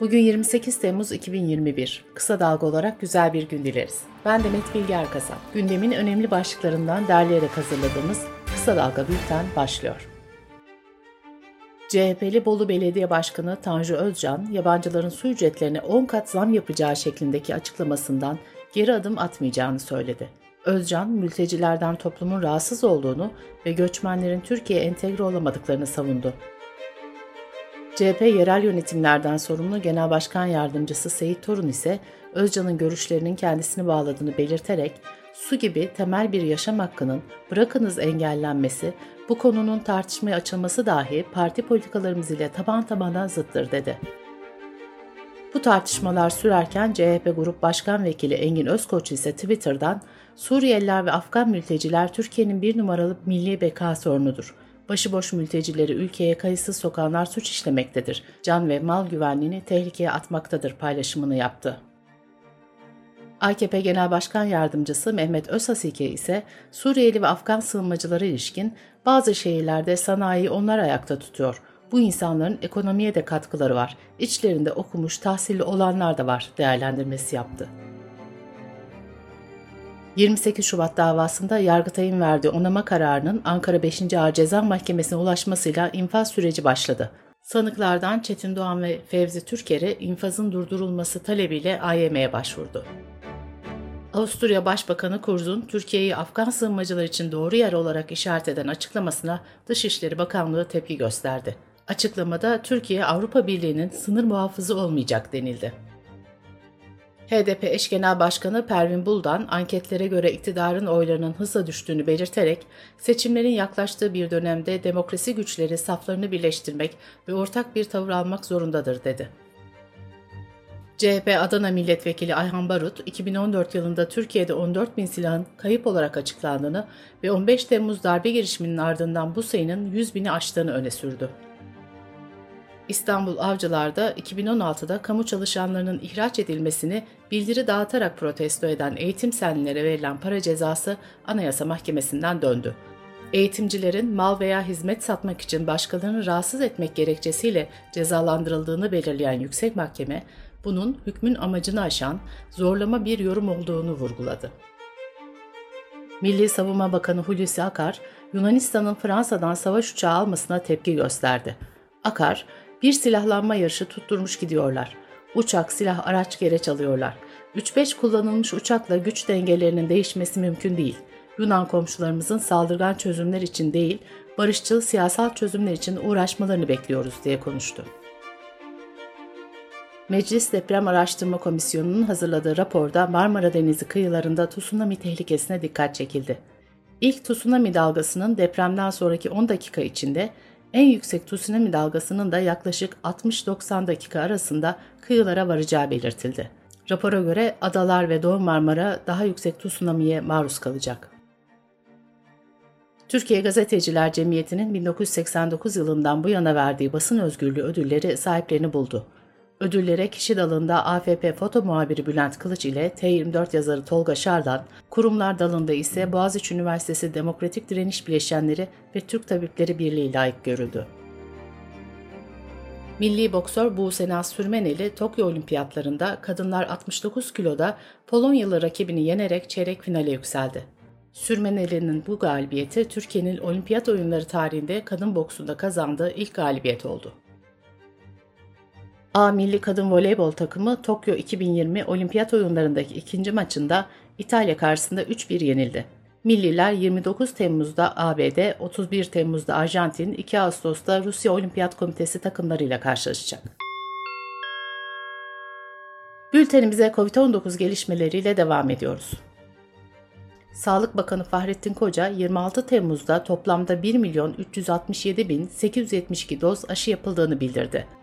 Bugün 28 Temmuz 2021. Kısa dalga olarak güzel bir gün dileriz. Ben Demet Bilge Erkasap. Gündemin önemli başlıklarından derleyerek hazırladığımız Kısa Dalga Bülten başlıyor. CHP'li Bolu Belediye Başkanı Tanju Özcan, yabancıların su ücretlerine 10 kat zam yapacağı şeklindeki açıklamasından geri adım atmayacağını söyledi. Özcan, mültecilerden toplumun rahatsız olduğunu ve göçmenlerin Türkiye'ye entegre olamadıklarını savundu. CHP yerel yönetimlerden sorumlu Genel Başkan Yardımcısı Seyit Torun ise Özcan'ın görüşlerinin kendisini bağladığını belirterek su gibi temel bir yaşam hakkının bırakınız engellenmesi, bu konunun tartışmaya açılması dahi parti politikalarımız ile taban tabana zıttır dedi. Bu tartışmalar sürerken CHP Grup Başkan Vekili Engin Özkoç ise Twitter'dan Suriyeliler ve Afgan mülteciler Türkiye'nin bir numaralı milli beka sorunudur başıboş mültecileri ülkeye kayıtsız sokanlar suç işlemektedir. Can ve mal güvenliğini tehlikeye atmaktadır paylaşımını yaptı. AKP Genel Başkan Yardımcısı Mehmet Özhasike ise Suriyeli ve Afgan sığınmacılara ilişkin bazı şehirlerde sanayiyi onlar ayakta tutuyor. Bu insanların ekonomiye de katkıları var. İçlerinde okumuş, tahsilli olanlar da var değerlendirmesi yaptı. 28 Şubat davasında Yargıtay'ın verdiği onama kararının Ankara 5. Ağır Ceza Mahkemesi'ne ulaşmasıyla infaz süreci başladı. Sanıklardan Çetin Doğan ve Fevzi Türker'e infazın durdurulması talebiyle AYM'ye başvurdu. Avusturya Başbakanı Kurz'un Türkiye'yi Afgan sığınmacılar için doğru yer olarak işaret eden açıklamasına Dışişleri Bakanlığı tepki gösterdi. Açıklamada Türkiye Avrupa Birliği'nin sınır muhafızı olmayacak denildi. HDP eş genel başkanı Pervin Buldan anketlere göre iktidarın oylarının hızla düştüğünü belirterek seçimlerin yaklaştığı bir dönemde demokrasi güçleri saflarını birleştirmek ve ortak bir tavır almak zorundadır dedi. CHP Adana Milletvekili Ayhan Barut, 2014 yılında Türkiye'de 14 bin silahın kayıp olarak açıklandığını ve 15 Temmuz darbe girişiminin ardından bu sayının 100 bini aştığını öne sürdü. İstanbul Avcılar'da 2016'da kamu çalışanlarının ihraç edilmesini bildiri dağıtarak protesto eden eğitim senlere verilen para cezası Anayasa Mahkemesi'nden döndü. Eğitimcilerin mal veya hizmet satmak için başkalarını rahatsız etmek gerekçesiyle cezalandırıldığını belirleyen yüksek mahkeme, bunun hükmün amacını aşan zorlama bir yorum olduğunu vurguladı. Milli Savunma Bakanı Hulusi Akar, Yunanistan'ın Fransa'dan savaş uçağı almasına tepki gösterdi. Akar, bir silahlanma yarışı tutturmuş gidiyorlar. Uçak, silah, araç gereç alıyorlar. 3-5 kullanılmış uçakla güç dengelerinin değişmesi mümkün değil. Yunan komşularımızın saldırgan çözümler için değil, barışçıl siyasal çözümler için uğraşmalarını bekliyoruz diye konuştu. Meclis Deprem Araştırma Komisyonu'nun hazırladığı raporda Marmara Denizi kıyılarında tsunami tehlikesine dikkat çekildi. İlk tsunami dalgasının depremden sonraki 10 dakika içinde en yüksek tsunami dalgasının da yaklaşık 60-90 dakika arasında kıyılara varacağı belirtildi. Rapora göre adalar ve Doğu Marmara daha yüksek tsunami'ye maruz kalacak. Türkiye Gazeteciler Cemiyeti'nin 1989 yılından bu yana verdiği basın özgürlüğü ödülleri sahiplerini buldu. Ödüllere kişi dalında AFP foto muhabiri Bülent Kılıç ile T24 yazarı Tolga Şardan, kurumlar dalında ise Boğaziçi Üniversitesi Demokratik Direniş Bileşenleri ve Türk Tabipleri Birliği layık görüldü. Milli boksör Buse Naz Sürmeneli Tokyo Olimpiyatlarında kadınlar 69 kiloda Polonyalı rakibini yenerek çeyrek finale yükseldi. Sürmeneli'nin bu galibiyeti Türkiye'nin olimpiyat oyunları tarihinde kadın boksunda kazandığı ilk galibiyet oldu. A Milli Kadın Voleybol takımı Tokyo 2020 Olimpiyat oyunlarındaki ikinci maçında İtalya karşısında 3-1 yenildi. Milliler 29 Temmuz'da ABD, 31 Temmuz'da Arjantin, 2 Ağustos'ta Rusya Olimpiyat Komitesi takımlarıyla karşılaşacak. Bültenimize COVID-19 gelişmeleriyle devam ediyoruz. Sağlık Bakanı Fahrettin Koca 26 Temmuz'da toplamda 1 milyon 367 bin 872 doz aşı yapıldığını bildirdi.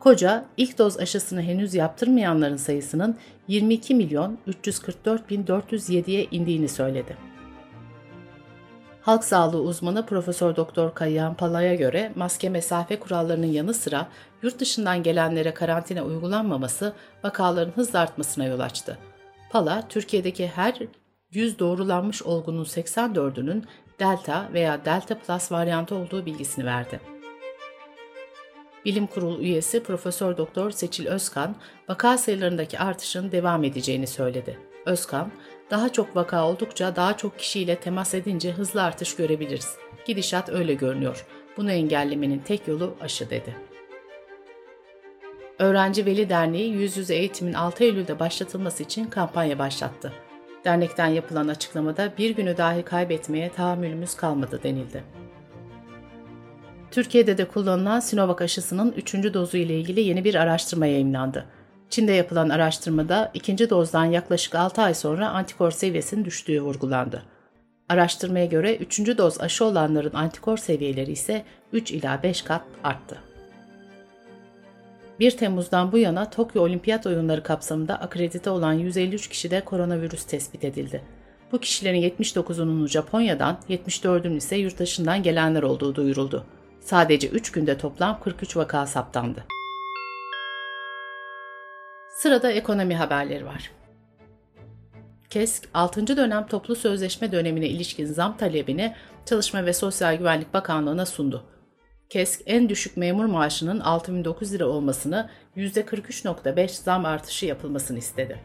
Koca ilk doz aşısını henüz yaptırmayanların sayısının 22 milyon 344 bin 407'ye indiğini söyledi. Halk sağlığı uzmanı Profesör Doktor Kayyan Pala'ya göre maske mesafe kurallarının yanı sıra yurt dışından gelenlere karantina uygulanmaması vakaların hızla artmasına yol açtı. Pala, Türkiye'deki her 100 doğrulanmış olgunun 84'ünün Delta veya Delta Plus varyantı olduğu bilgisini verdi. Bilim Kurulu üyesi Profesör Doktor Seçil Özkan, vaka sayılarındaki artışın devam edeceğini söyledi. Özkan, daha çok vaka oldukça daha çok kişiyle temas edince hızlı artış görebiliriz. Gidişat öyle görünüyor. Bunu engellemenin tek yolu aşı dedi. Öğrenci Veli Derneği yüz yüze eğitimin 6 Eylül'de başlatılması için kampanya başlattı. Dernekten yapılan açıklamada bir günü dahi kaybetmeye tahammülümüz kalmadı denildi. Türkiye'de de kullanılan Sinovac aşısının 3. dozu ile ilgili yeni bir araştırma yayınlandı. Çin'de yapılan araştırmada ikinci dozdan yaklaşık 6 ay sonra antikor seviyesinin düştüğü vurgulandı. Araştırmaya göre 3. doz aşı olanların antikor seviyeleri ise 3 ila 5 kat arttı. 1 Temmuz'dan bu yana Tokyo Olimpiyat Oyunları kapsamında akredite olan 153 kişide koronavirüs tespit edildi. Bu kişilerin 79'unun Japonya'dan, 74'ünün ise yurt dışından gelenler olduğu duyuruldu. Sadece 3 günde toplam 43 vaka saptandı. Sırada ekonomi haberleri var. KESK, 6. dönem toplu sözleşme dönemine ilişkin zam talebini Çalışma ve Sosyal Güvenlik Bakanlığı'na sundu. KESK en düşük memur maaşının 6009 lira olmasını %43.5 zam artışı yapılmasını istedi.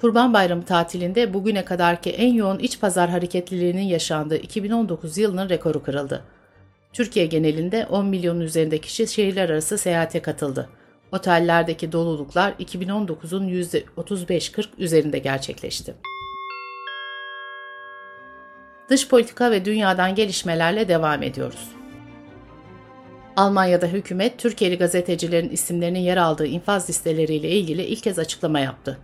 Kurban Bayramı tatilinde bugüne kadarki en yoğun iç pazar hareketliliğinin yaşandığı 2019 yılının rekoru kırıldı. Türkiye genelinde 10 milyonun üzerinde kişi şehirler arası seyahate katıldı. Otellerdeki doluluklar 2019'un %35-40 üzerinde gerçekleşti. Dış politika ve dünyadan gelişmelerle devam ediyoruz. Almanya'da hükümet Türkiye'li gazetecilerin isimlerinin yer aldığı infaz listeleriyle ilgili ilk kez açıklama yaptı.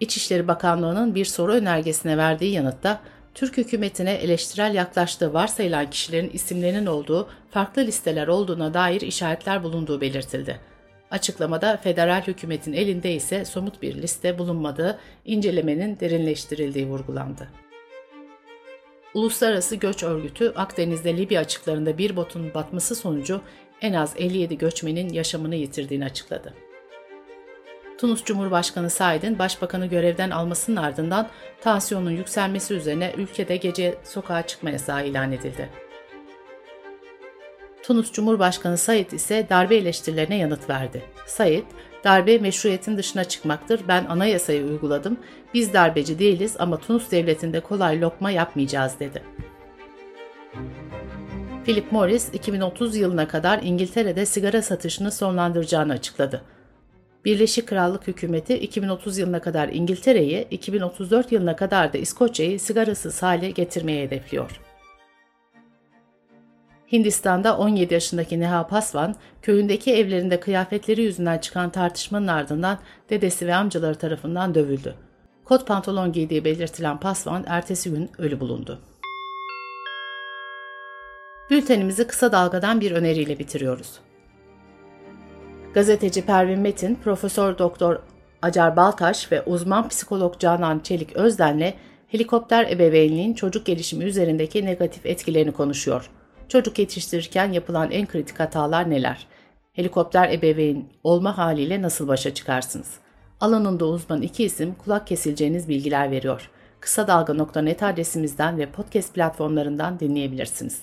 İçişleri Bakanlığı'nın bir soru önergesine verdiği yanıtta Türk hükümetine eleştirel yaklaştığı varsayılan kişilerin isimlerinin olduğu farklı listeler olduğuna dair işaretler bulunduğu belirtildi. Açıklamada federal hükümetin elinde ise somut bir liste bulunmadığı, incelemenin derinleştirildiği vurgulandı. Uluslararası Göç Örgütü Akdeniz'de Libya açıklarında bir botun batması sonucu en az 57 göçmenin yaşamını yitirdiğini açıkladı. Tunus Cumhurbaşkanı Said'in başbakanı görevden almasının ardından tansiyonun yükselmesi üzerine ülkede gece sokağa çıkma yasağı ilan edildi. Tunus Cumhurbaşkanı Said ise darbe eleştirilerine yanıt verdi. Said, darbe meşruiyetin dışına çıkmaktır, ben anayasayı uyguladım, biz darbeci değiliz ama Tunus devletinde kolay lokma yapmayacağız dedi. Philip Morris, 2030 yılına kadar İngiltere'de sigara satışını sonlandıracağını açıkladı. Birleşik Krallık hükümeti 2030 yılına kadar İngiltere'yi, 2034 yılına kadar da İskoçya'yı sigarasız hale getirmeye hedefliyor. Hindistan'da 17 yaşındaki Neha Pasvan, köyündeki evlerinde kıyafetleri yüzünden çıkan tartışmanın ardından dedesi ve amcaları tarafından dövüldü. Kot pantolon giydiği belirtilen Pasvan ertesi gün ölü bulundu. Bültenimizi kısa dalgadan bir öneriyle bitiriyoruz. Gazeteci Pervin Metin, Profesör Doktor Acar Baltaş ve uzman psikolog Canan Çelik Özden'le helikopter ebeveynliğin çocuk gelişimi üzerindeki negatif etkilerini konuşuyor. Çocuk yetiştirirken yapılan en kritik hatalar neler? Helikopter ebeveyn olma haliyle nasıl başa çıkarsınız? Alanında uzman iki isim kulak kesileceğiniz bilgiler veriyor. Kısa Dalga.net adresimizden ve podcast platformlarından dinleyebilirsiniz.